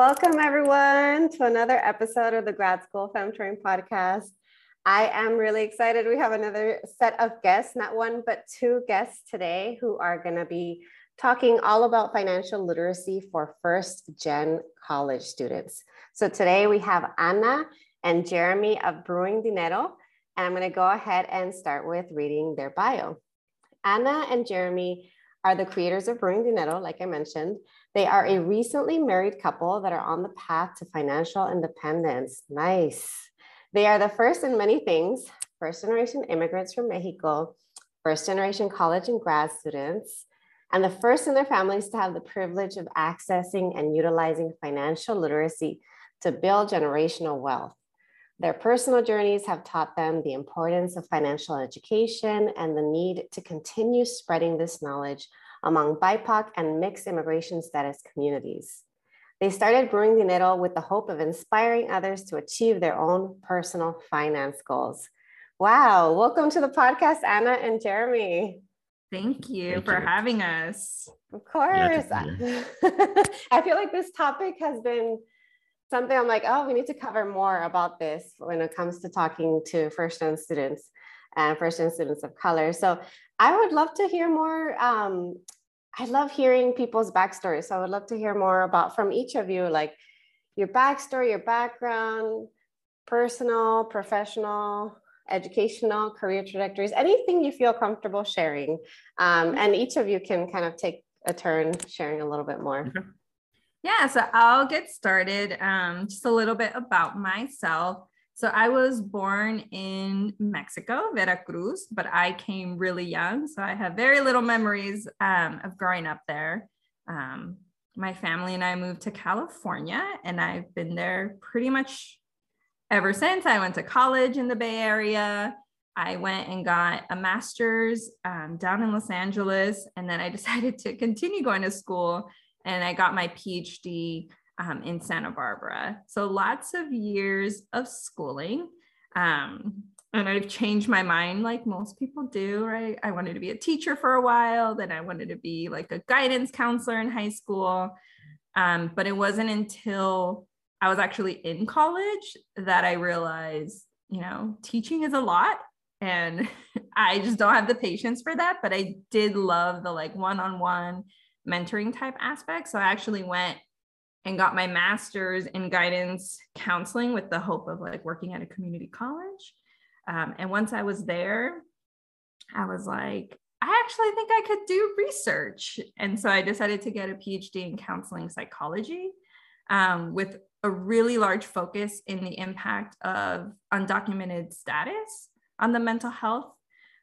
Welcome, everyone, to another episode of the Grad School Femtoring Podcast. I am really excited. We have another set of guests, not one, but two guests today who are going to be talking all about financial literacy for first gen college students. So today we have Anna and Jeremy of Brewing Dinero. And I'm going to go ahead and start with reading their bio. Anna and Jeremy are the creators of Brewing Dinero, like I mentioned. They are a recently married couple that are on the path to financial independence. Nice. They are the first in many things first generation immigrants from Mexico, first generation college and grad students, and the first in their families to have the privilege of accessing and utilizing financial literacy to build generational wealth. Their personal journeys have taught them the importance of financial education and the need to continue spreading this knowledge among BIPOC and mixed immigration status communities. They started Brewing the Dinero with the hope of inspiring others to achieve their own personal finance goals. Wow, welcome to the podcast, Anna and Jeremy. Thank you Thank for you. having us. Of course. Yeah, I feel like this topic has been something I'm like, oh, we need to cover more about this when it comes to talking to first gen students and first gen students of color. So I would love to hear more. Um, I love hearing people's backstories. So I would love to hear more about from each of you, like your backstory, your background, personal, professional, educational, career trajectories, anything you feel comfortable sharing. Um, and each of you can kind of take a turn sharing a little bit more. Yeah, so I'll get started. Um, just a little bit about myself. So I was born in Mexico, Veracruz, but I came really young. So I have very little memories um, of growing up there. Um, my family and I moved to California, and I've been there pretty much ever since. I went to college in the Bay Area. I went and got a master's um, down in Los Angeles, and then I decided to continue going to school and I got my PhD um, in Santa Barbara. So lots of years of schooling. Um, and I've changed my mind like most people do, right? I wanted to be a teacher for a while, then I wanted to be like a guidance counselor in high school. Um, but it wasn't until I was actually in college that I realized, you know, teaching is a lot and I just don't have the patience for that. But I did love the like one on one mentoring type aspect. So I actually went and got my master's in guidance counseling with the hope of like working at a community college. Um, and once I was there, I was like, I actually think I could do research. And so I decided to get a PhD in counseling psychology um, with a really large focus in the impact of undocumented status on the mental health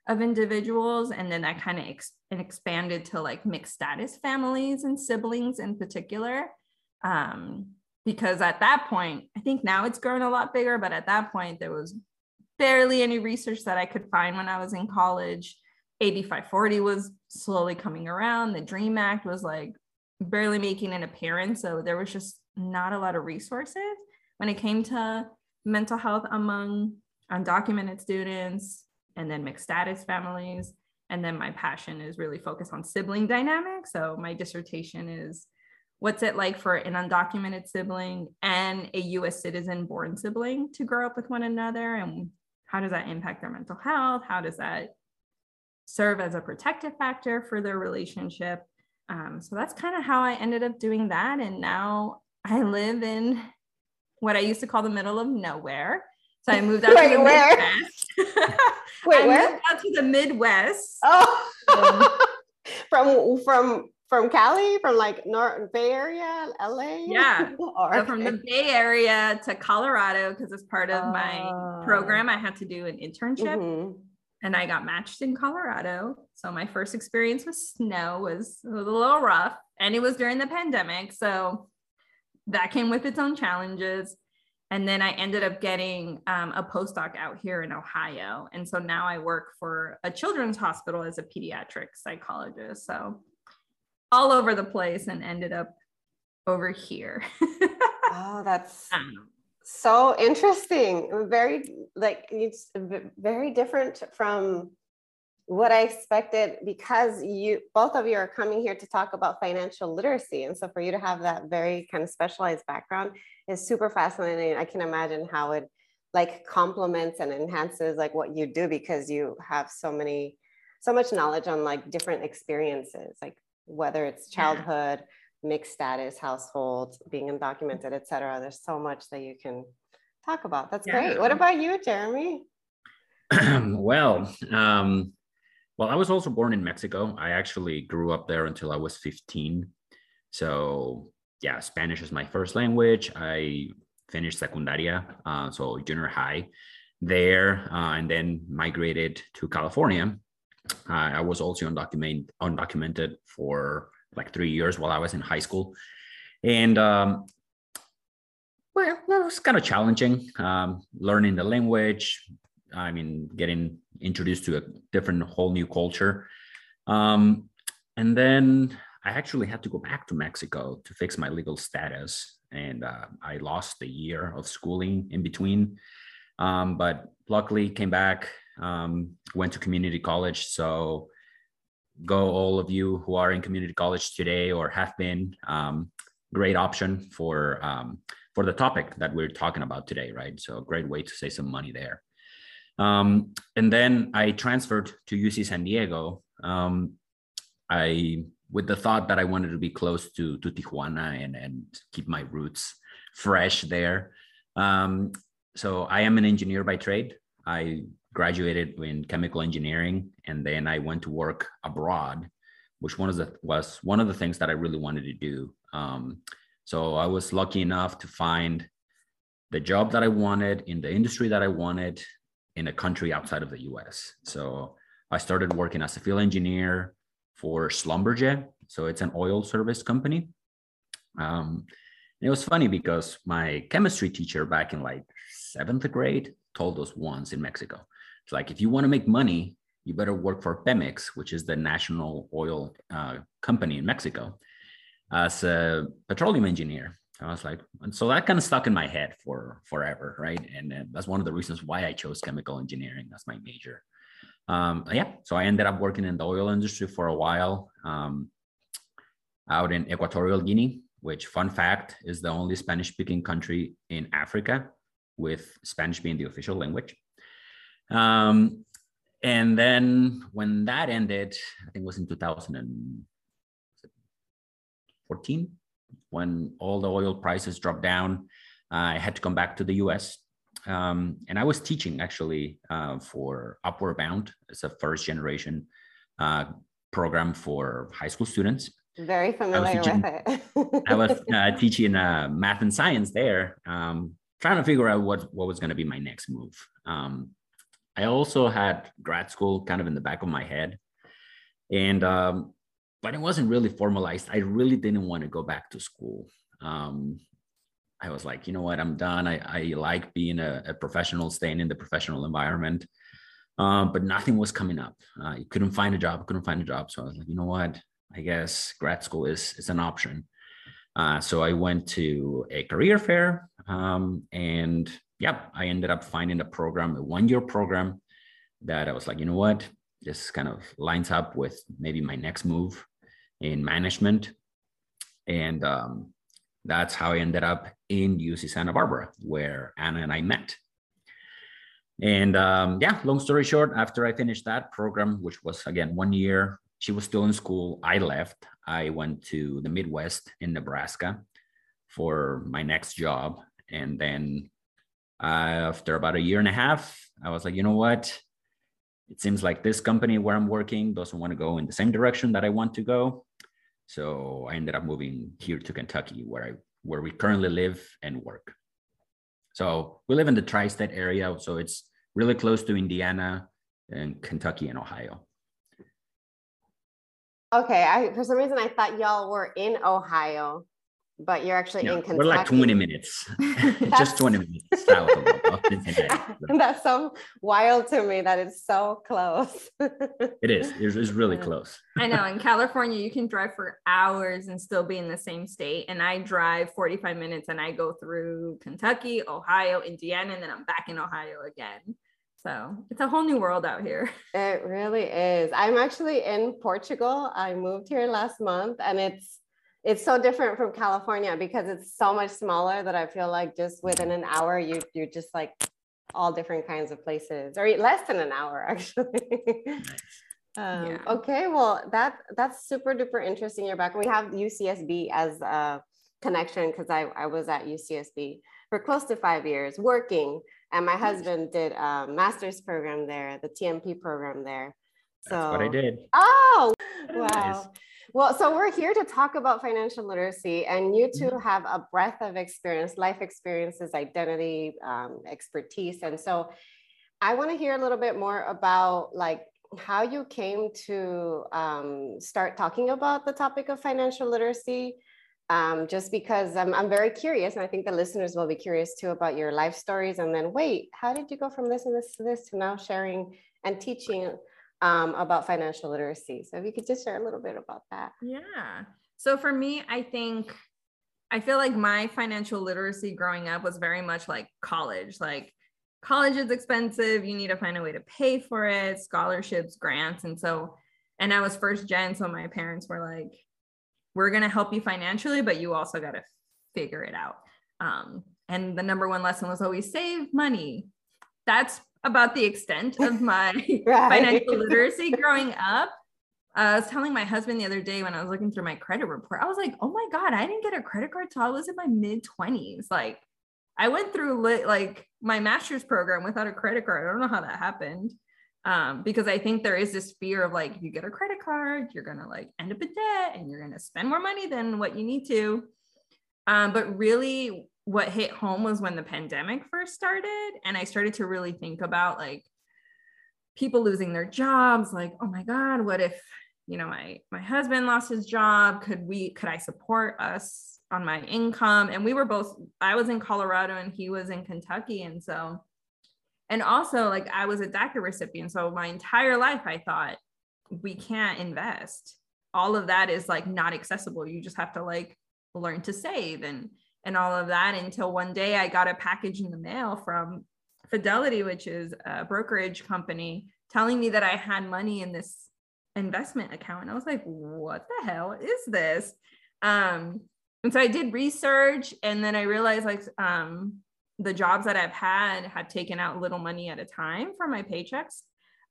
of individuals. And then that kind of ex- expanded to like mixed status families and siblings in particular. Um, because at that point, I think now it's grown a lot bigger, but at that point, there was barely any research that I could find when I was in college. AB 540 was slowly coming around. The DREAM Act was like barely making an appearance. So there was just not a lot of resources when it came to mental health among undocumented students, and then mixed status families. And then my passion is really focused on sibling dynamics. So my dissertation is what's it like for an undocumented sibling and a US citizen born sibling to grow up with one another? And how does that impact their mental health? How does that serve as a protective factor for their relationship? Um, so that's kind of how I ended up doing that. And now I live in what I used to call the middle of nowhere. So I moved out Wait, to the where? Midwest. Wait, I where? moved out to the Midwest. Oh, um, from from from Cali, from like North Bay Area, LA. Yeah, or, so from the Bay Area to Colorado because as part of my program, I had to do an internship. Mm-hmm. and I got matched in Colorado. So my first experience with snow was, was a little rough, and it was during the pandemic. So that came with its own challenges. And then I ended up getting um, a postdoc out here in Ohio. And so now I work for a children's hospital as a pediatric psychologist. So all over the place and ended up over here. oh, that's so interesting. Very like it's very different from what I expected because you both of you are coming here to talk about financial literacy. And so for you to have that very kind of specialized background is super fascinating. I can imagine how it like complements and enhances like what you do because you have so many so much knowledge on like different experiences, like whether it's childhood, yeah. mixed status, households, being undocumented, etc. There's so much that you can talk about. That's yeah. great. What about you, Jeremy? well, um, well, I was also born in Mexico. I actually grew up there until I was 15. So, yeah, Spanish is my first language. I finished secundaria, uh, so junior high there, uh, and then migrated to California. I was also undocumented, undocumented for like three years while I was in high school. And um, well, that was kind of challenging um, learning the language, I mean, getting introduced to a different, whole new culture. Um, and then I actually had to go back to Mexico to fix my legal status. And uh, I lost a year of schooling in between. Um, but luckily came back, um, went to community college. So go all of you who are in community college today or have been, um, great option for um, for the topic that we're talking about today, right? So great way to save some money there. Um, and then I transferred to UC San Diego. Um, I with the thought that I wanted to be close to to Tijuana and and keep my roots fresh there. Um, so I am an engineer by trade. I graduated in chemical engineering, and then I went to work abroad, which one of the was one of the things that I really wanted to do. Um, so I was lucky enough to find the job that I wanted in the industry that I wanted in a country outside of the US. So I started working as a field engineer for Schlumberger. So it's an oil service company. Um, it was funny because my chemistry teacher back in like seventh grade told us once in Mexico, it's like, if you want to make money, you better work for Pemex, which is the national oil uh, company in Mexico, as a petroleum engineer. I was like, and so that kind of stuck in my head for forever, right? And, and that's one of the reasons why I chose chemical engineering as my major. Um, yeah, so I ended up working in the oil industry for a while um, out in Equatorial Guinea, which, fun fact, is the only Spanish speaking country in Africa, with Spanish being the official language. Um, and then when that ended, I think it was in 2014, when all the oil prices dropped down, I had to come back to the US. Um, and I was teaching actually uh, for Upward Bound. It's a first generation uh, program for high school students. Very familiar teaching, with it. I was uh, teaching uh, math and science there, um, trying to figure out what, what was going to be my next move. Um, I also had grad school kind of in the back of my head. And um, but it wasn't really formalized. I really didn't want to go back to school. Um, I was like, you know what, I'm done. I, I like being a, a professional, staying in the professional environment. Um, but nothing was coming up. Uh, I couldn't find a job, couldn't find a job. So I was like, you know what, I guess grad school is, is an option. Uh, so I went to a career fair um, and yeah, I ended up finding a program, a one year program that I was like, you know what, this kind of lines up with maybe my next move in management. And um, that's how I ended up in UC Santa Barbara, where Anna and I met. And um, yeah, long story short, after I finished that program, which was again one year, she was still in school. I left. I went to the Midwest in Nebraska for my next job. And then after about a year and a half, I was like, you know what? it seems like this company where I'm working doesn't want to go in the same direction that I want to go. So I ended up moving here to Kentucky, where I where we currently live and work. So we live in the tri-state area, so it's really close to Indiana, and Kentucky and Ohio. Okay, I for some reason I thought y'all were in Ohio, but you're actually in Kentucky. We're like 20 minutes, just 20 minutes south of, of Cincinnati. That's so wild to me that it's so close. it is. It's, it's really close. I know. In California, you can drive for hours and still be in the same state. And I drive 45 minutes and I go through Kentucky, Ohio, Indiana, and then I'm back in Ohio again. So it's a whole new world out here. It really is. I'm actually in Portugal. I moved here last month and it's it's so different from California because it's so much smaller that I feel like just within an hour you you're just like all different kinds of places or less than an hour actually. um, yeah. Okay, well that that's super duper interesting. You're back. We have UCSB as a connection because I, I was at UCSB for close to five years working and my husband did a master's program there, the TMP program there. So That's what I did. Oh, wow. Nice. Well, so we're here to talk about financial literacy, and you two mm-hmm. have a breadth of experience, life experiences, identity, um, expertise. And so I want to hear a little bit more about like how you came to um, start talking about the topic of financial literacy um, just because I'm, I'm very curious and I think the listeners will be curious too about your life stories and then wait, how did you go from this and this to this to now sharing and teaching um, about financial literacy? So if you could just share a little bit about that. Yeah. So for me, I think I feel like my financial literacy growing up was very much like college, like college is expensive. You need to find a way to pay for it, scholarships, grants. And so, and I was first gen. So my parents were like, we're going to help you financially, but you also got to figure it out. Um, and the number one lesson was always save money. That's about the extent of my right. financial literacy growing up. Uh, I was telling my husband the other day when I was looking through my credit report, I was like, oh my God, I didn't get a credit card till I was in my mid 20s. Like, I went through li- like my master's program without a credit card. I don't know how that happened um, because I think there is this fear of like, if you get a credit card, you're gonna like end up in debt and you're gonna spend more money than what you need to. Um, but really, what hit home was when the pandemic first started, and I started to really think about like people losing their jobs. Like, oh my God, what if you know my my husband lost his job? Could we? Could I support us on my income? And we were both. I was in Colorado and he was in Kentucky, and so and also like i was a daca recipient so my entire life i thought we can't invest all of that is like not accessible you just have to like learn to save and and all of that until one day i got a package in the mail from fidelity which is a brokerage company telling me that i had money in this investment account and i was like what the hell is this um and so i did research and then i realized like um the jobs that I've had have taken out little money at a time from my paychecks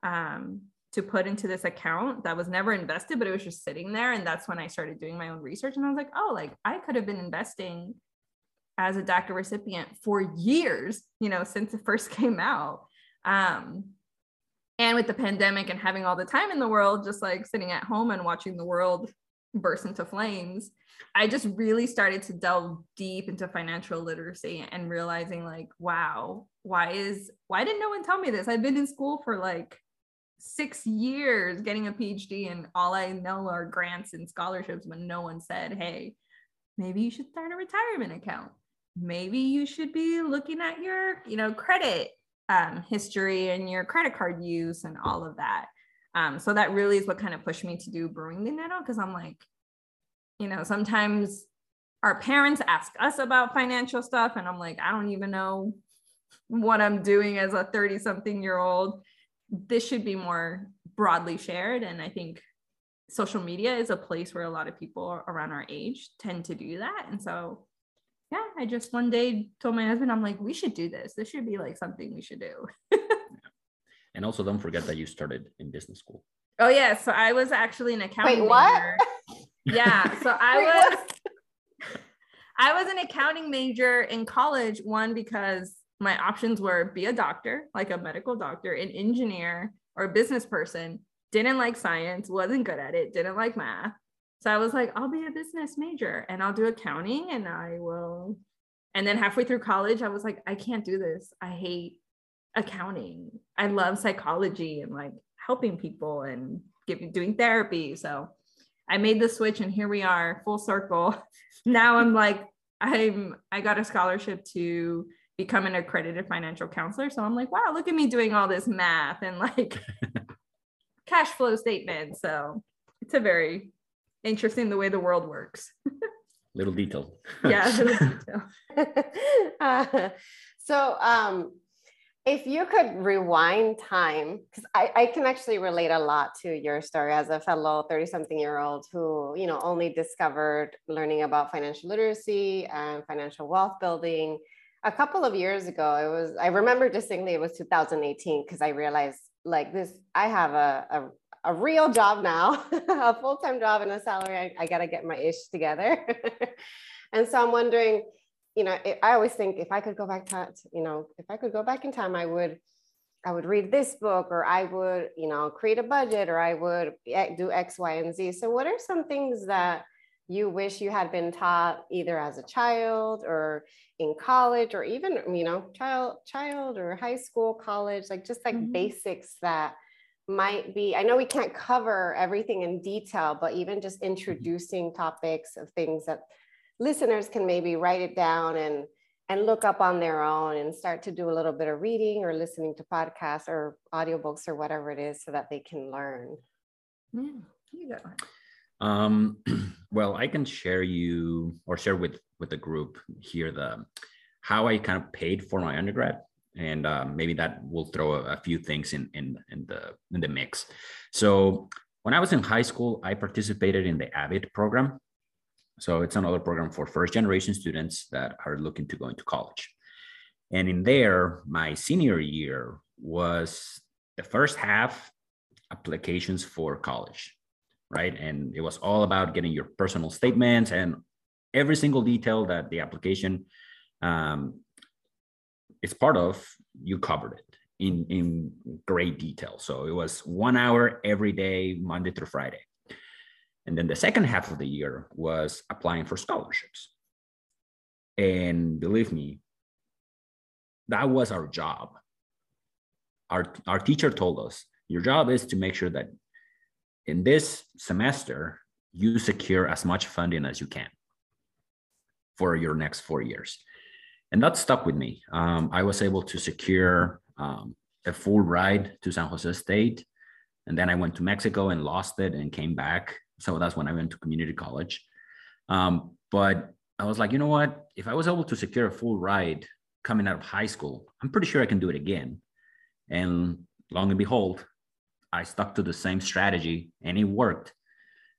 um, to put into this account that was never invested, but it was just sitting there. And that's when I started doing my own research. And I was like, oh, like I could have been investing as a DACA recipient for years, you know, since it first came out. Um, and with the pandemic and having all the time in the world, just like sitting at home and watching the world burst into flames, I just really started to delve deep into financial literacy and realizing like, wow, why is why didn't no one tell me this? I've been in school for like six years getting a PhD and all I know are grants and scholarships when no one said, hey, maybe you should start a retirement account. Maybe you should be looking at your, you know, credit um, history and your credit card use and all of that. Um, so that really is what kind of pushed me to do brewing the dinero because I'm like, you know, sometimes our parents ask us about financial stuff, and I'm like, I don't even know what I'm doing as a 30 something year old. This should be more broadly shared. And I think social media is a place where a lot of people around our age tend to do that. And so, yeah, I just one day told my husband, I'm like, we should do this. This should be like something we should do. and also, don't forget that you started in business school. Oh, yeah. So I was actually an accounting Wait, what? Major. Yeah. So I was I was an accounting major in college, one because my options were be a doctor, like a medical doctor, an engineer, or a business person. Didn't like science, wasn't good at it, didn't like math. So I was like, I'll be a business major and I'll do accounting and I will. And then halfway through college, I was like, I can't do this. I hate accounting. I love psychology and like helping people and giving doing therapy. So I made the switch and here we are, full circle. now I'm like, I'm I got a scholarship to become an accredited financial counselor. So I'm like, wow, look at me doing all this math and like cash flow statements. So it's a very interesting the way the world works. little detail. yeah, little detail. uh, so um if you could rewind time, because I, I can actually relate a lot to your story as a fellow 30 something year old who, you know, only discovered learning about financial literacy and financial wealth building a couple of years ago. It was, I remember distinctly it was 2018 because I realized like this, I have a, a, a real job now, a full time job and a salary. I, I got to get my ish together. and so I'm wondering, you know, it, I always think if I could go back to, you know, if I could go back in time, I would, I would read this book, or I would, you know, create a budget, or I would do X, Y, and Z. So, what are some things that you wish you had been taught either as a child or in college, or even, you know, child, child, or high school, college, like just like mm-hmm. basics that might be i know we can't cover everything in detail but even just mm-hmm. introducing topics of things that listeners can maybe write it down and and look up on their own and start to do a little bit of reading or listening to podcasts or audiobooks or whatever it is so that they can learn. Yeah um, well i can share you or share with with the group here the how i kind of paid for my undergrad and uh, maybe that will throw a, a, few things in in in the in the mix so when i was in high school i participated in the avid program so it's another program for first generation students that are looking to go into college. And in there, my senior year was the first half applications for college, right? And it was all about getting your personal statements and every single detail that the application um, is part of, you covered it in, in great detail. So it was one hour every day, Monday through Friday. And then the second half of the year was applying for scholarships. And believe me, that was our job. Our, our teacher told us your job is to make sure that in this semester, you secure as much funding as you can for your next four years. And that stuck with me. Um, I was able to secure um, a full ride to San Jose State. And then I went to Mexico and lost it and came back so that's when I went to community college. Um, but I was like, you know what? If I was able to secure a full ride coming out of high school, I'm pretty sure I can do it again. And long and behold, I stuck to the same strategy and it worked.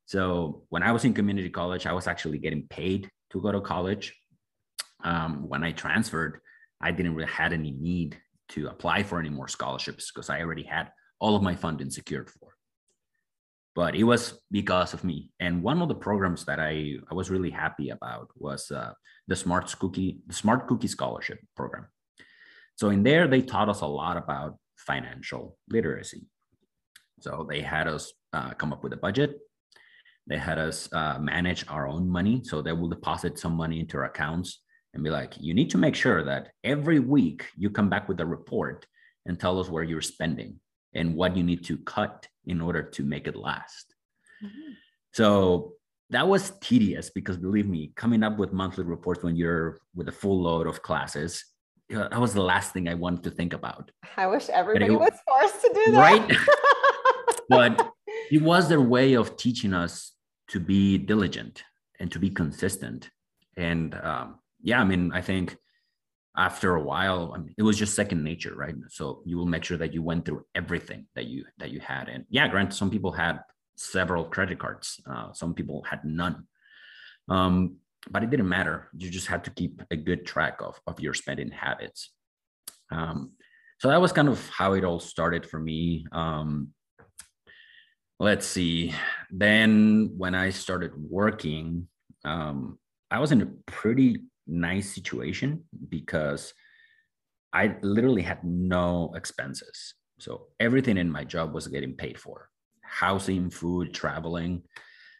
So when I was in community college, I was actually getting paid to go to college. Um, when I transferred, I didn't really had any need to apply for any more scholarships because I already had all of my funding secured for but it was because of me. And one of the programs that I, I was really happy about was uh, the Smart Cookie, the Smart Cookie Scholarship Program. So in there, they taught us a lot about financial literacy. So they had us uh, come up with a budget. They had us uh, manage our own money. So they will deposit some money into our accounts and be like, you need to make sure that every week you come back with a report and tell us where you're spending and what you need to cut in order to make it last. Mm-hmm. So that was tedious because believe me, coming up with monthly reports when you're with a full load of classes, that was the last thing I wanted to think about. I wish everybody it, was forced to do that. Right. but it was their way of teaching us to be diligent and to be consistent. And um, yeah, I mean, I think after a while I mean, it was just second nature right? So you will make sure that you went through everything that you that you had. And yeah granted some people had several credit cards. Uh, some people had none. Um, but it didn't matter. You just had to keep a good track of, of your spending habits. Um, so that was kind of how it all started for me. Um, let's see. Then when i started working um, i was in a pretty nice situation because I literally had no expenses. So everything in my job was getting paid for housing, food, traveling.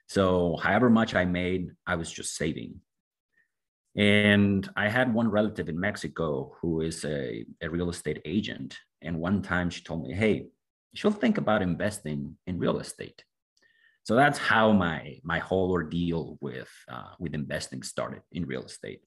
So however much I made, I was just saving. And I had one relative in Mexico who is a, a real estate agent. And one time she told me, hey, she'll think about investing in real estate. So that's how my my whole ordeal with uh, with investing started in real estate.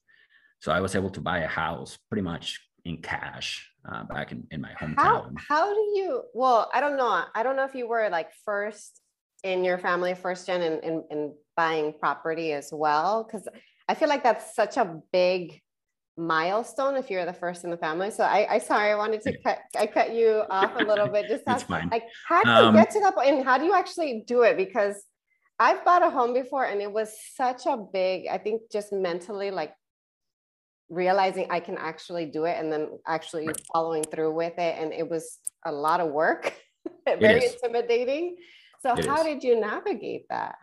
So I was able to buy a house pretty much in cash uh, back in, in my hometown. How, how do you, well, I don't know. I don't know if you were like first in your family, first gen in, in, in buying property as well. Cause I feel like that's such a big milestone if you're the first in the family. So I, I sorry, I wanted to cut, I cut you off a little bit. Just That's fine. like, how do you Um, get to that point and how do you actually do it? Because I've bought a home before and it was such a big, I think just mentally like realizing I can actually do it and then actually following through with it. And it was a lot of work, very intimidating. So It how is. did you navigate that?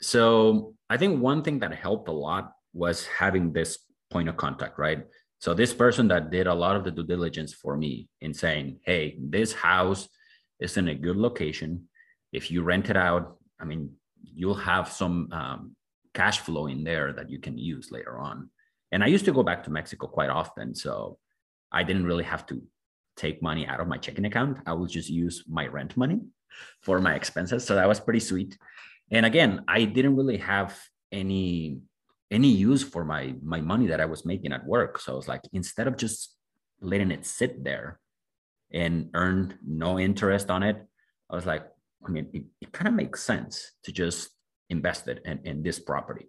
So I think one thing that helped a lot was having this point of contact, right? So this person that did a lot of the due diligence for me in saying, hey, this house is in a good location. If you rent it out, I mean, you'll have some um, cash flow in there that you can use later on. And I used to go back to Mexico quite often. So I didn't really have to take money out of my checking account. I would just use my rent money for my expenses. So that was pretty sweet and again i didn't really have any any use for my my money that i was making at work so i was like instead of just letting it sit there and earn no interest on it i was like i mean it, it kind of makes sense to just invest it in, in this property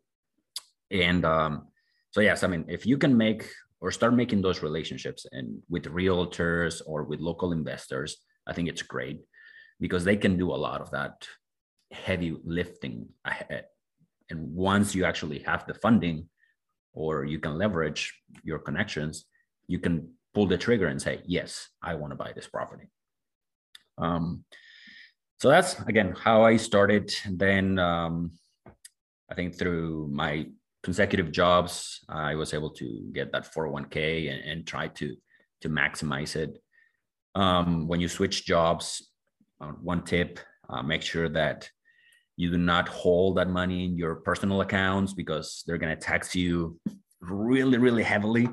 and um so yes i mean if you can make or start making those relationships and with realtors or with local investors i think it's great because they can do a lot of that heavy lifting ahead. And once you actually have the funding or you can leverage your connections, you can pull the trigger and say, yes, I want to buy this property. Um, so that's again how I started. Then um, I think through my consecutive jobs, I was able to get that 401k and, and try to to maximize it. Um, when you switch jobs, uh, one tip: uh, make sure that you do not hold that money in your personal accounts because they're going to tax you really, really heavily.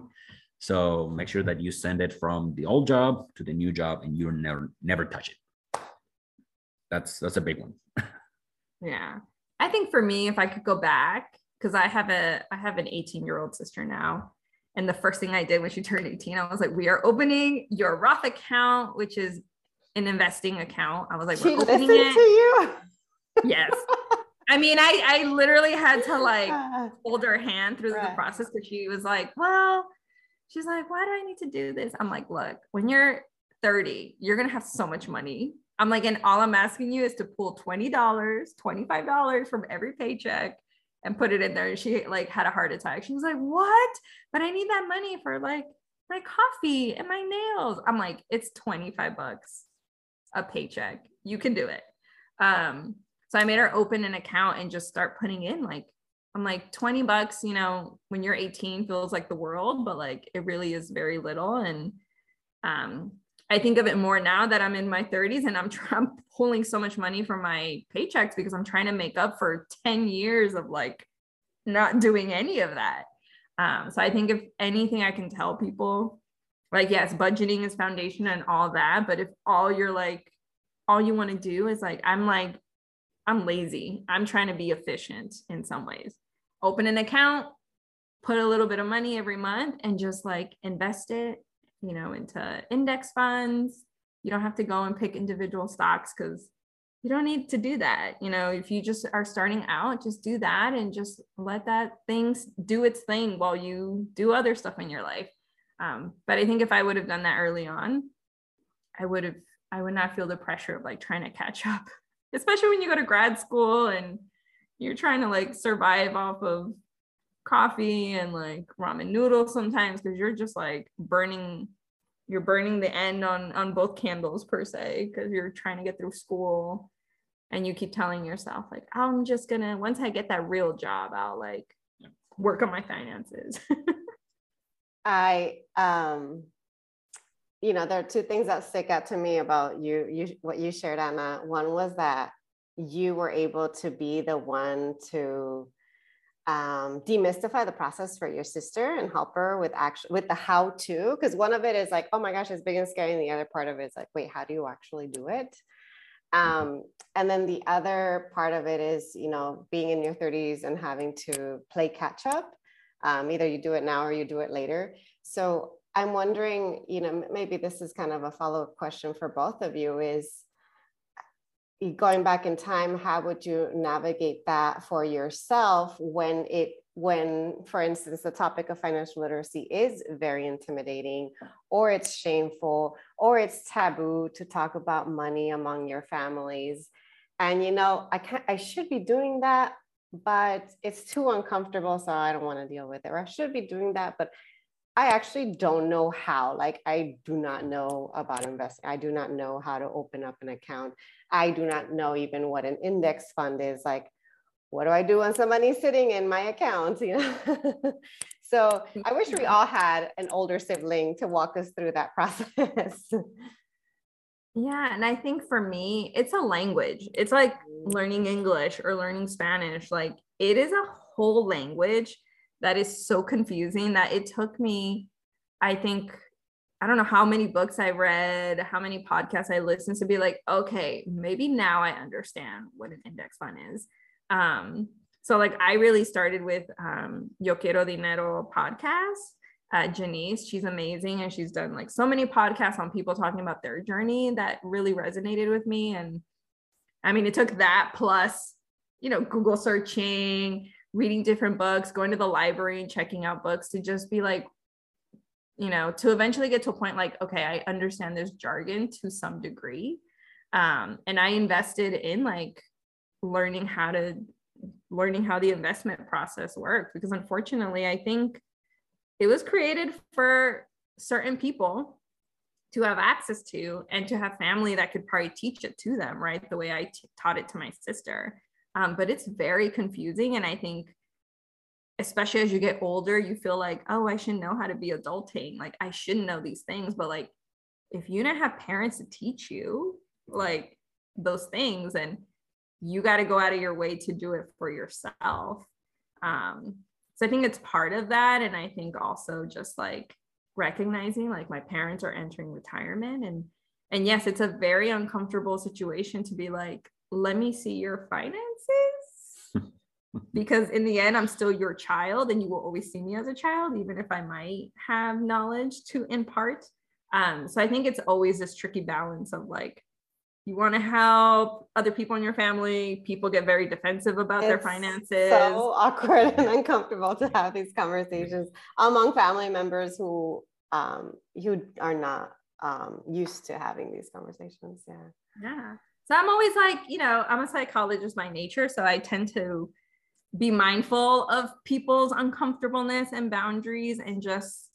So make sure that you send it from the old job to the new job and you never never touch it. That's that's a big one. Yeah. I think for me, if I could go back, because I have a I have an 18 year old sister now. And the first thing I did when she turned 18, I was like, we are opening your Roth account, which is an investing account. I was like, She we're listened opening to you. Yes. I mean, I I literally had to like hold her hand through the process because she was like, well, she's like, why do I need to do this? I'm like, look, when you're 30, you're gonna have so much money. I'm like, and all I'm asking you is to pull $20, $25 from every paycheck and put it in there. And she like had a heart attack. She was like, what? But I need that money for like my coffee and my nails. I'm like, it's 25 bucks a paycheck. You can do it. Um, so I made her open an account and just start putting in like, I'm like 20 bucks, you know, when you're 18 feels like the world, but like it really is very little. And um, I think of it more now that I'm in my 30s and I'm, I'm pulling so much money from my paychecks because I'm trying to make up for 10 years of like not doing any of that. Um, so I think if anything I can tell people, like, yes, budgeting is foundation and all that. But if all you're like, all you want to do is like, I'm like, I'm lazy. I'm trying to be efficient in some ways. Open an account, put a little bit of money every month and just like invest it, you know, into index funds. You don't have to go and pick individual stocks because you don't need to do that. You know, if you just are starting out, just do that and just let that thing do its thing while you do other stuff in your life. Um, but I think if I would have done that early on, I would have, I would not feel the pressure of like trying to catch up, especially when you go to grad school and you're trying to like survive off of coffee and like ramen noodles sometimes because you're just like burning you're burning the end on on both candles per se because you're trying to get through school. And you keep telling yourself like i'm just gonna once i get that real job i'll like Yeah. work on my finances. I um you know there are two things that stick out to me about you you what you shared Anna. One was that you were able to be the one to um, demystify the process for your sister and help her with action with the how to because one of it is like oh my gosh it's big and scary and the other part of it is like wait how do you actually do it? Mm-hmm. um, and then the other part of it is you know being in your 30s and having to play catch up. Um, either you do it now or you do it later. So i'm wondering you know maybe this is kind of a follow-up question for both of you is going back in time how would you navigate that for yourself when it when for instance the topic of financial literacy is very intimidating or it's shameful or it's taboo to talk about money among your families and you know i can't i should be doing that but it's too uncomfortable so i don't want to deal with it or i should be doing that but I actually don't know how. Like, I do not know about investing. I do not know how to open up an account. I do not know even what an index fund is. Like, what do I do when somebody's sitting in my account? You know. so I wish we all had an older sibling to walk us through that process. Yeah, and I think for me, it's a language. It's like mm. learning English or learning Spanish. Like it is a whole language that is so confusing that it took me, I think, I don't know how many books I read, how many podcasts I listened to be like, okay, maybe now I understand what an index fund is. Um, so like I really started with um, Yo Quiero Dinero podcast. Uh, Jannese, she's amazing, and she's done like so many podcasts on people talking about their journey that really resonated with me. And I mean, it took that plus, you know, Google searching, reading different books, going to the library and checking out books to just be like, you know, to eventually get to a point like, okay, I understand this jargon to some degree. Um, and I invested in like learning how to learning how the investment process works because unfortunately, I think it was created for certain people to have access to and to have family that could probably teach it to them, right? The way I t- taught it to my sister. Um, but it's very confusing. And I think, especially as you get older, you feel like, oh, I should know how to be adulting. Like, I shouldn't know these things. But like, if you don't have parents to teach you, like, those things, and you got to go out of your way to do it for yourself. Um, so I think it's part of that. And I think also just like recognizing like my parents are entering retirement and and yes, it's a very uncomfortable situation to be like, let me see your finances because in the end i'm still your child and you will always see me as a child even if i might have knowledge to impart. Um, so i think it's always this tricky balance of like you want to help other people in your family. People get very defensive about it's their finances. so awkward and uncomfortable to have these conversations among family members who um, who are not um, used to having these conversations. Yeah. Yeah. So I'm always like, you know, I'm a psychologist by nature. So I tend to be mindful of people's uncomfortableness and boundaries and just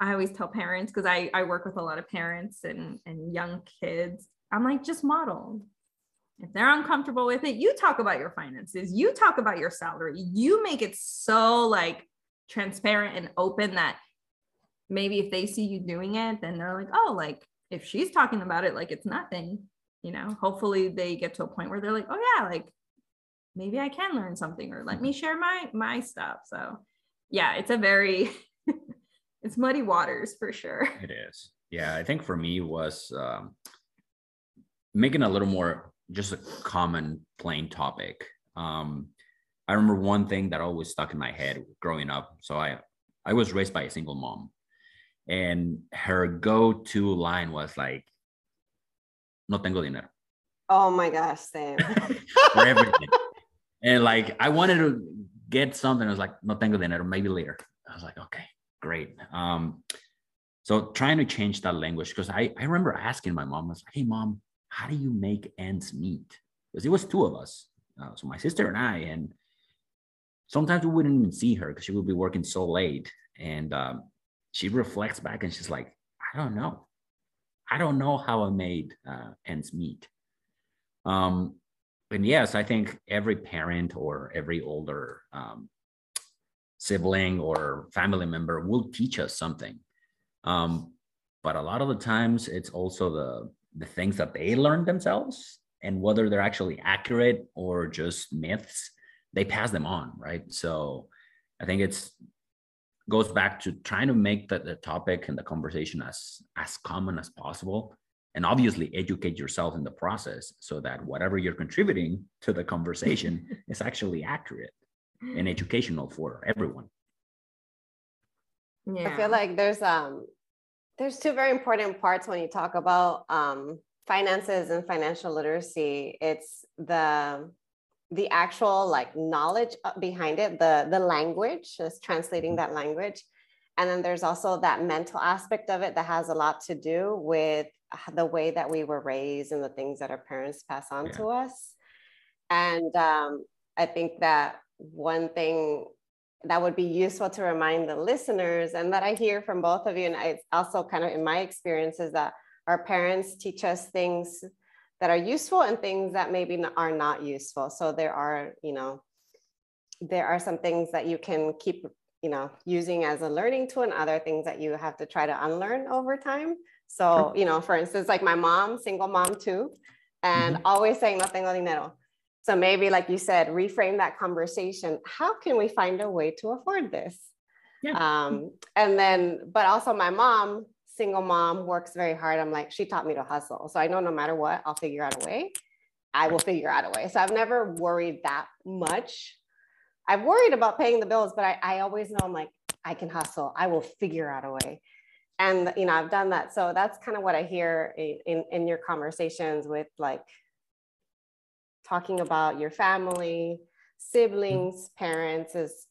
I always tell parents because I, I work with a lot of parents and, and young kids. I'm like, just model. If they're uncomfortable with it, you talk about your finances, you talk about your salary, you make it so like transparent and open that maybe if they see you doing it, then they're like, oh, like if she's talking about it, like it's nothing you know hopefully they get to a point where they're like oh yeah like maybe i can learn something or let me share my my stuff so yeah it's a very it's muddy waters for sure it is yeah i think for me was um, making a little more just a common plain topic um, i remember one thing that always stuck in my head growing up so i i was raised by a single mom and her go-to line was like no tengo dinero. Oh my gosh, same. for everything. And like I wanted to get something. I was like, no tengo dinero, maybe later. I was like, okay, great. Um, so trying to change that language because I, I remember asking my mom, I was like, hey mom, how do you make ends meet? Because it was two of us. Uh, so my sister and I, and sometimes we wouldn't even see her because she would be working so late. And um, she reflects back and she's like, I don't know. I don't know how I made uh, ends meet. Um, and yes, I think every parent or every older um, sibling or family member will teach us something. Um, but a lot of the times, it's also the the things that they learn themselves and whether they're actually accurate or just myths they pass them on right so i think it's goes back to trying to make the, the topic and the conversation as as common as possible and obviously educate yourself in the process so that whatever you're contributing to the conversation is actually accurate and educational for everyone. Yeah. i feel like there's um there's two very important parts when you talk about um, finances and financial literacy. It's the the actual like knowledge uh, behind it the the language just translating that language. And then there's also that mental aspect of it that has a lot to do with the way that we were raised and the things that our parents pass on yeah. to us and um, i think that one thing that would be useful to remind the listeners and that i hear from both of you and it's also kind of in my experience is that our parents teach us things that are useful and things that maybe are not useful. So there are, you know, there are some things that you can keep, you know, using as a learning tool and other things that you have to try to unlearn over time. So, you know, for instance, like my mom, single mom too, and mm-hmm. always saying no tengo dinero. So maybe, like you said, reframe that conversation. How can we find a way to afford this? Yeah. Um, and then, but also my mom single mom works very hard. I'm like, she taught me to hustle. So I know no matter what, I'll figure out a way. I will figure out a way. So I've never worried that much. I've worried about paying the bills, but I, I always know I'm like, I can hustle. I will figure out a way. And you know, I've done that. So that's kind of what I hear in, in, your conversations with like talking about your family, mm-hmm. siblings, parents is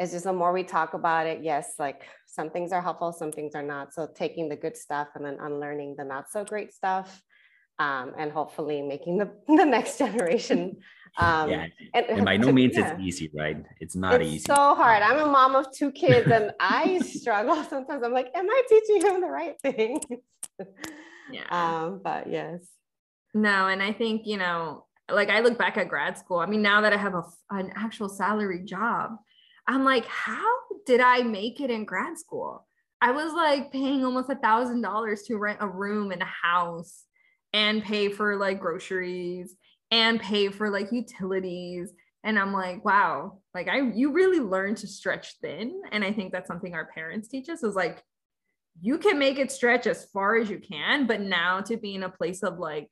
is just the more we talk about it, yes, like some things are helpful, some things are not. So taking the good stuff and then unlearning the not so great stuff. Um, and hopefully making the, the next generation. Um, yeah, and, and by no means yeah. it's easy, right? It's not it's easy. so hard. I'm a mom of two kids, and I struggle sometimes. I'm like, am I teaching him the right thing? yeah. Um, but yes. No, and I think you know, like I look back at grad school. I mean, now that I have a an actual salary job, I'm like, how did I make it in grad school? I was like paying almost a thousand dollars to rent a room in a house and pay for like groceries and pay for like utilities. And I'm like, wow, like I you really learn to stretch thin. And I think that's something our parents teach us is like you can make it stretch as far as you can, but now to be in a place of like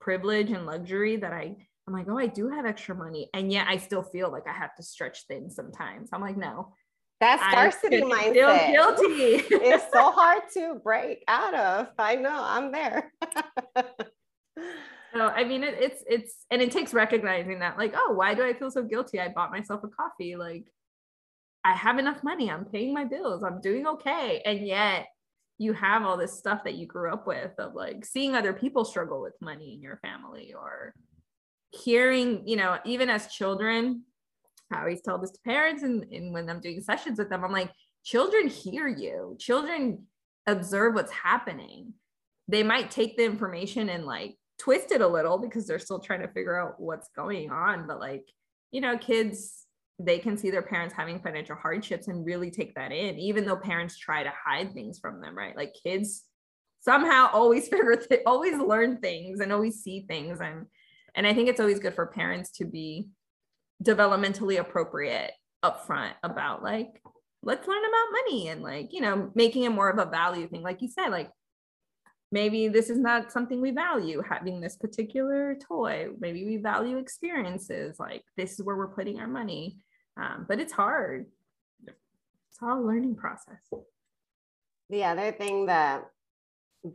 privilege and luxury that I I'm like, oh, I do have extra money. And yet I still feel like I have to stretch thin sometimes. I'm like, no. That scarcity mindset. Feel guilty. it's so hard to break out of. I know, I'm there. so I mean it, it's it's and it takes recognizing that, like, oh, why do I feel so guilty? I bought myself a coffee. Like I have enough money. I'm paying my bills. I'm doing okay. And yet you have all this stuff that you grew up with of like seeing other people struggle with money in your family or hearing, you know, even as children, I always tell this to parents and, and when I'm doing sessions with them, I'm like, children hear you, children observe what's happening. They might take the information and like twist it a little because they're still trying to figure out what's going on. But like, you know, kids, they can see their parents having financial hardships and really take that in, even though parents try to hide things from them, right? Like kids somehow always figure, th- always learn things and always see things. And and I think it's always good for parents to be developmentally appropriate upfront about like, let's learn about money and like, you know, making it more of a value thing. Like you said, like maybe this is not something we value having this particular toy. Maybe we value experiences. Like this is where we're putting our money. Um, but it's hard. It's all a learning process. The other thing that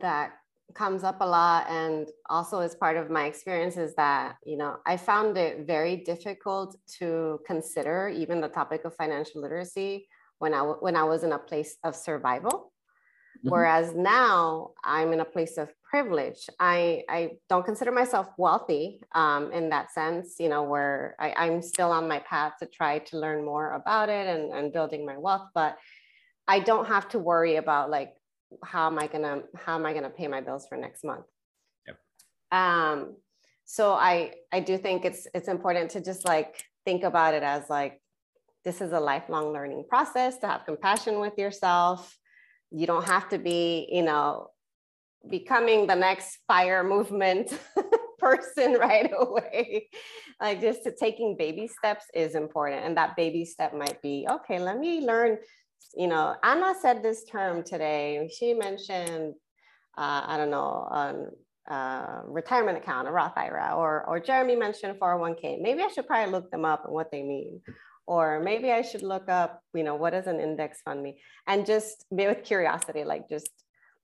that comes up a lot and also as part of my experience is that you know i found it very difficult to consider even the topic of financial literacy when i when i was in a place of survival mm-hmm. whereas now i'm in a place of privilege i i don't consider myself wealthy um, in that sense you know where I, i'm still on my path to try to learn more about it and, and building my wealth but i don't have to worry about like how am I gonna how am I gonna pay my bills for next month? Yep. Um, so I I do think it's it's important to just like think about it as like this is a lifelong learning process to have compassion with yourself. You don't have to be, you know, becoming the next fire movement person right away. Like just to taking baby steps is important. And that baby step might be, okay, let me learn. You know, Anna said this term today. She mentioned, uh, I don't know, um, uh, retirement account, a Roth IRA, or, or Jeremy mentioned 401k. Maybe I should probably look them up and what they mean. Or maybe I should look up, you know, what does an index fund mean? And just be with curiosity, like just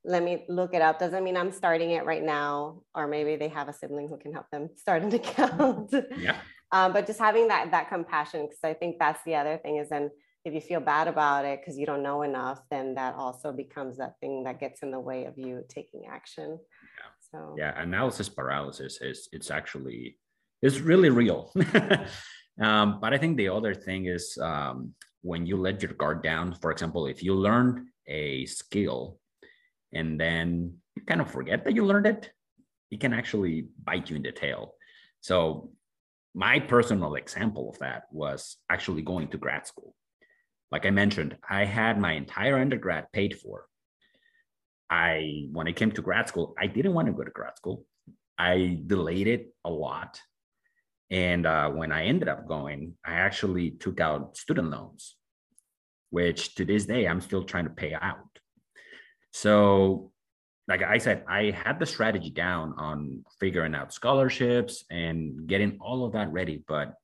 let me look it up. Doesn't mean I'm starting it right now, or maybe they have a sibling who can help them start an account. Yeah. um, but just having that that compassion, because I think that's the other thing is then if you feel bad about it because you don't know enough, then that also becomes that thing that gets in the way of you taking action. Yeah. So yeah, analysis paralysis is it's actually it's really real. um, but I think the other thing is um, when you let your guard down. For example, if you learn a skill and then you kind of forget that you learned it, it can actually bite you in the tail. So my personal example of that was actually going to grad school. Like I mentioned, I had my entire undergrad paid for. I when I came to grad school, I didn't want to go to grad school. I delayed it a lot. And uh, when I ended up going, I actually took out student loans, which to this day I'm still trying to pay out. So, like I said, I had the strategy down on figuring out scholarships and getting all of that ready. But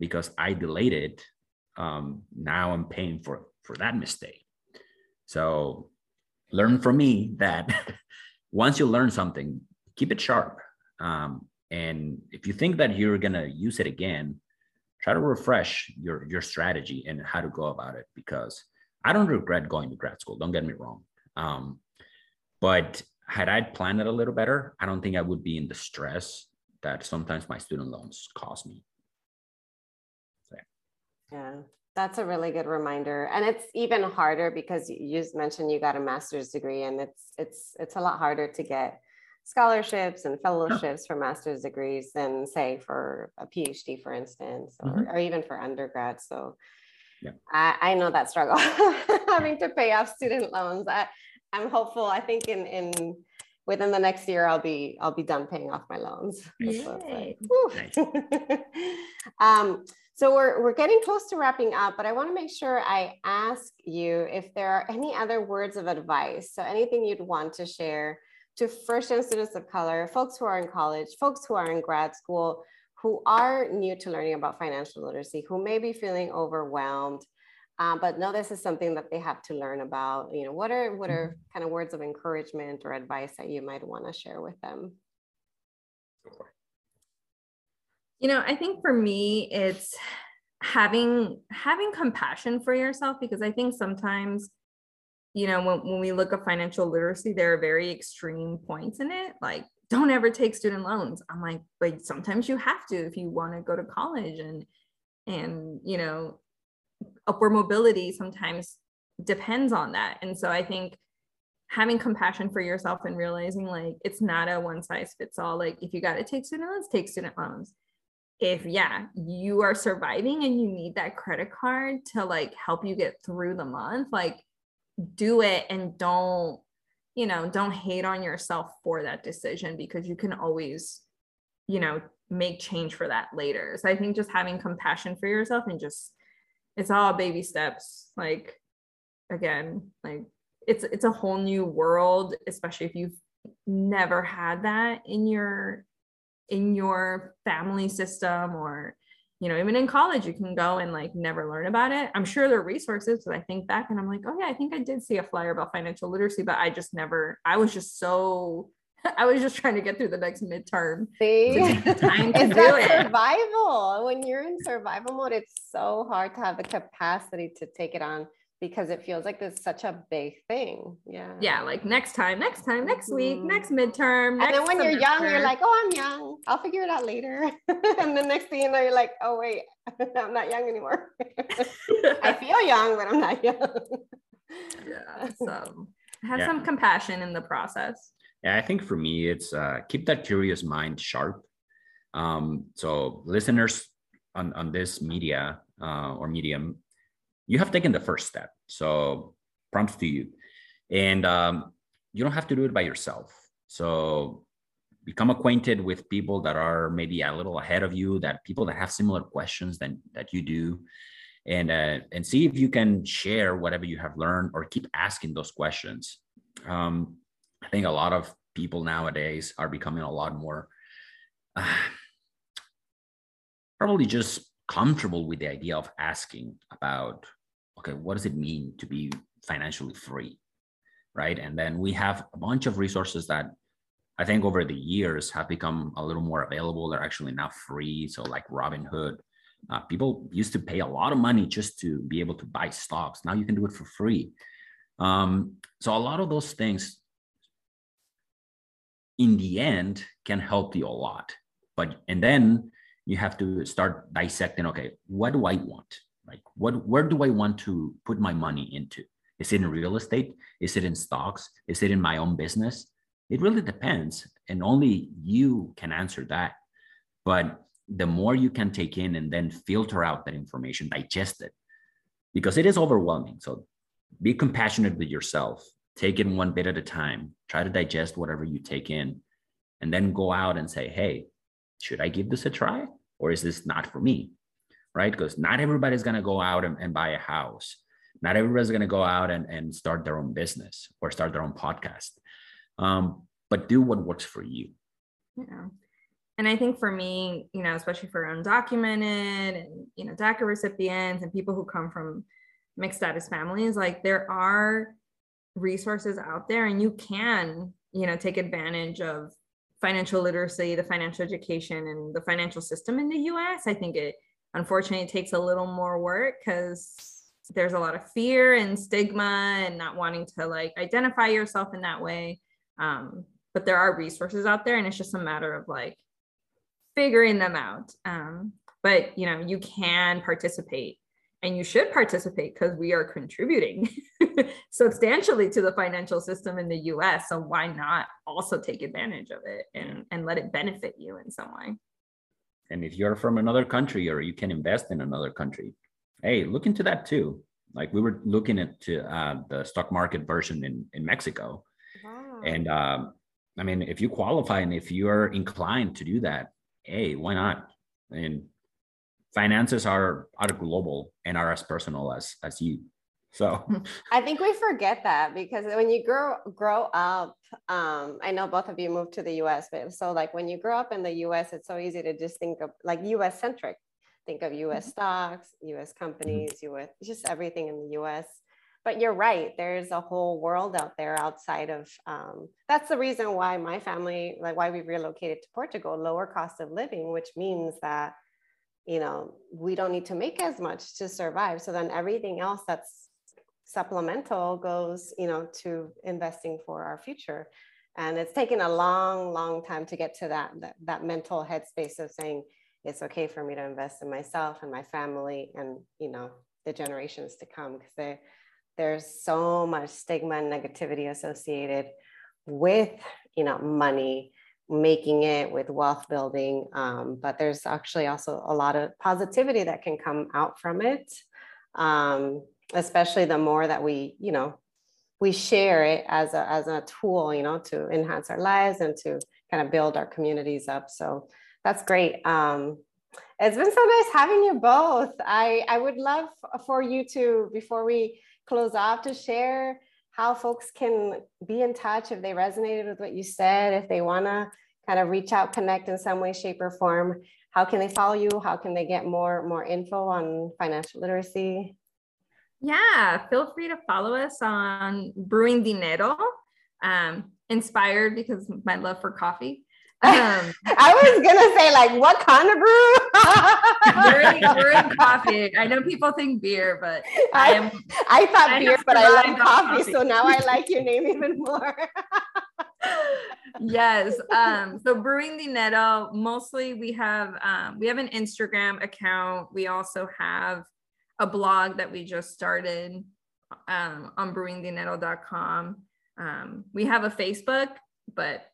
because I delayed it, um, now I'm paying for for that mistake. So, learn from me that once you learn something, keep it sharp. Um, and if you think that you're gonna use it again, try to refresh your your strategy and how to go about it because I don't regret going to grad school. Don't get me wrong. Um, but had I planned it a little better, I don't think I would be in the stress that sometimes my student loans cause me. Yeah, that's a really good reminder, and it's even harder because you just mentioned you got a master's degree, and it's it's it's a lot harder to get scholarships and fellowships for master's degrees than say for a phd for instance or, mm-hmm. or even for undergrad so yeah. I, I know that struggle having to pay off student loans I, I'm hopeful. I think in in within the next year I'll be I'll be done paying off my loans. Like. um, so we're we're getting close to wrapping up, but I want to make sure I ask you if there are any other words of advice. So anything you'd want to share to first-gen students of color, folks who are in college, folks who are in grad school, who are new to learning about financial literacy, who may be feeling overwhelmed um, but no, this is something that they have to learn about. You know, what are what are mm-hmm. kind of words of encouragement or advice that you might want to share with them? You know, I think for me, it's having having compassion for yourself because I think sometimes, you know, when, when we look at financial literacy, there are very extreme points in it. Like, don't ever take student loans. I'm like, but sometimes you have to if you want to go to college and and you know upward mobility sometimes depends on that. And so I think having compassion for yourself and realizing like it's not a one size fits all. Like if you got to take student loans, take student loans. If yeah, you are surviving and you need that credit card to like help you get through the month, like do it and don't, you know, don't hate on yourself for that decision because you can always, you know, make change for that later. So I think just having compassion for yourself and just it's all baby steps like again like it's it's a whole new world especially if you've never had that in your in your family system or you know even in college you can go and like never learn about it i'm sure there are resources but i think back and i'm like oh yeah i think i did see a flyer about financial literacy but i just never i was just so I was just trying to get through the next midterm. See, time to it's do it. survival. When you're in survival mode, it's so hard to have the capacity to take it on because it feels like it's such a big thing. Yeah. Yeah. Like next time, next time, next mm-hmm. week, next midterm. Next and then when semester. you're young, you're like, oh, I'm young. I'll figure it out later. and the next thing you know, you're like, oh, wait, I'm not young anymore. I feel young, but I'm not young. yeah. So have yeah. some compassion in the process. Yeah, I think for me, it's uh, keep that curious mind sharp. Um, so, listeners on, on this media uh, or medium, you have taken the first step. So, prompts to you. And um, you don't have to do it by yourself. So, become acquainted with people that are maybe a little ahead of you, that people that have similar questions than that you do, and uh, and see if you can share whatever you have learned or keep asking those questions. Um, I think a lot of people nowadays are becoming a lot more uh, probably just comfortable with the idea of asking about okay what does it mean to be financially free right? And then we have a bunch of resources that i think over the years have become a little more available. They're actually now free. So like robinhood uh, people used to pay a lot of money just to be able to buy stocks. Now you can do it for free. Um, so a lot of those things in the end can help you a lot. But and then you have to start dissecting okay what do i want like what where do i want to put my money into? Is it in real estate? Is it in stocks? Is it in my own business? It really depends and only you can answer that. But the more you can take in and then filter out that information digest it because it is overwhelming. So be compassionate with yourself. Take it one bit at a time. Try to digest whatever you take in and then go out and say hey should i give this a try or is this not for me right? Because not everybody's going to go out and, and, buy a house. Not everybody's going to go out and, and start their own business or start their own podcast. Um, but do what works for you. Yeah. And i think for me you know especially for undocumented and you know daca recipients and people who come from mixed status families like there are resources out there and you can you know take advantage of financial literacy the financial education and the financial system in the us i think it unfortunately it takes a little more work because there's a lot of fear and stigma and not wanting to like identify yourself in that way um, but there are resources out there and it's just a matter of like figuring them out um, but you know you can participate and you should participate because we are contributing substantially to the financial system in the US. So why not also take advantage of it and, and let it benefit you in some way? And if you're from another country or you can invest in another country, hey, look into that too. Like we were looking at uh, the stock market version in, in Mexico. Wow. And um, I mean, if you qualify and if you're inclined to do that, hey, why not? And finances are are global and are as personal as as you so i think we forget that because when you grow grow up um i know both of you moved to the us but so like when you grow up in the us it's so easy to just think of like us centric think of us mm-hmm. stocks us companies mm-hmm. us just everything in the us but you're right there's a whole world out there outside of um, that's the reason why my family like why we relocated to portugal lower cost of living which means that you know, we don't need to make as much to survive. So then everything else that's supplemental goes, you know, to investing for our future. And it's taken a long, long time to get to that, that, that mental headspace of saying, it's okay for me to invest in myself and my family and, you know, the generations to come because there's so much stigma and negativity associated with, you know, money making it with wealth building. Um, but there's actually also a lot of positivity that can come out from it, um, especially the more that we, you know, we share it as a, as a tool, you know, to enhance our lives and to kind of build our communities up. So that's great. Um, it's been so nice having you both. I, I would love for you to, before we close off, to share how folks can be in touch if they resonated with what you said, if they want to kind of reach out, connect in some way, shape, or form. How can they follow you? How can they get more more info on financial literacy? Yeah, feel free to follow us on Brewing Dinero. Um, inspired because my love for coffee. Um, I was gonna say like what kind of brew? brewing, coffee. I know people think beer, but I am. I, I thought I beer, but I love coffee, coffee, so now I like your name even more. yes. Um, so brewing the dinero, mostly we have um, we have an Instagram account. We also have a blog that we just started um, on brewingdinero.com. Um, we have a Facebook, but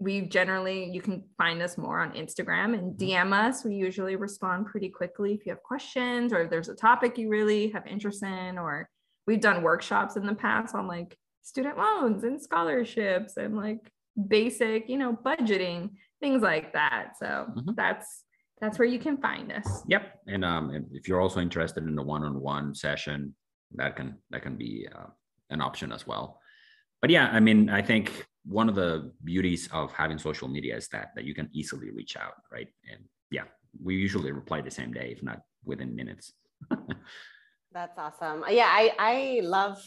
we generally you can find us more on Instagram and DM us. We usually respond pretty quickly if you have questions or if there's a topic you really have interest in, or we've done workshops in the past on like student loans and scholarships and like basic, you know, budgeting, things like that. So Mhm. that's that's where you can find us. Yep. And um, if you're also interested in the one-on-one session, that can that can be uh, an option as well. But yeah, I mean, I think one of the beauties of having social media is that that you can easily reach out, right? And yeah, we usually reply the same day, if not within minutes. That's awesome. Yeah, I I love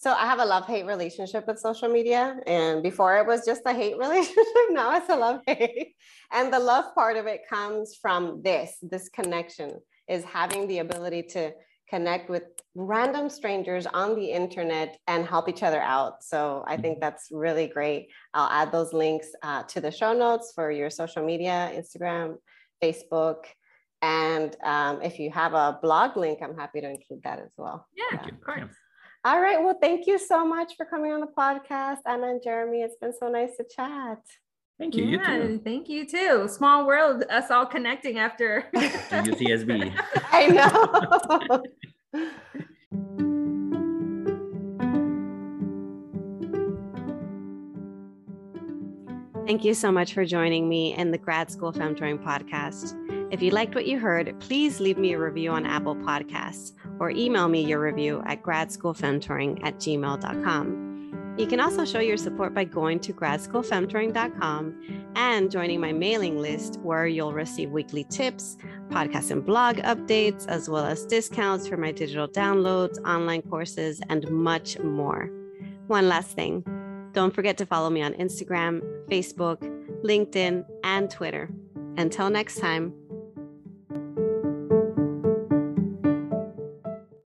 so I have a love hate relationship with social media. And before it was just a hate relationship, now it's a love hate. And the love part of it comes from this this connection is having the ability to connect with random strangers on the internet and help each other out. So I think that's really great. I'll add those links uh, to the show notes for your social media Instagram, Facebook. And um, if you have a blog link, I'm happy to include that as well. Yeah, you. of course. Yeah. All right. Well, thank you so much for coming on the podcast, Anna and Jeremy. It's been so nice to chat. Thank you. You too. thank you too. Small world, us all connecting after UCSB. I know. Thank you so much for joining me in the Grad School Femtoring podcast. If you liked what you heard, please leave me a review on Apple Podcasts or email me your review at gradschoolfemtoring at gmail.com. You can also show your support by going to gradschoolfemtoring.com and joining my mailing list, where you'll receive weekly tips, podcast and blog updates, as well as discounts for my digital downloads, online courses, and much more. One last thing don't forget to follow me on Instagram, Facebook, LinkedIn, and Twitter. Until next time,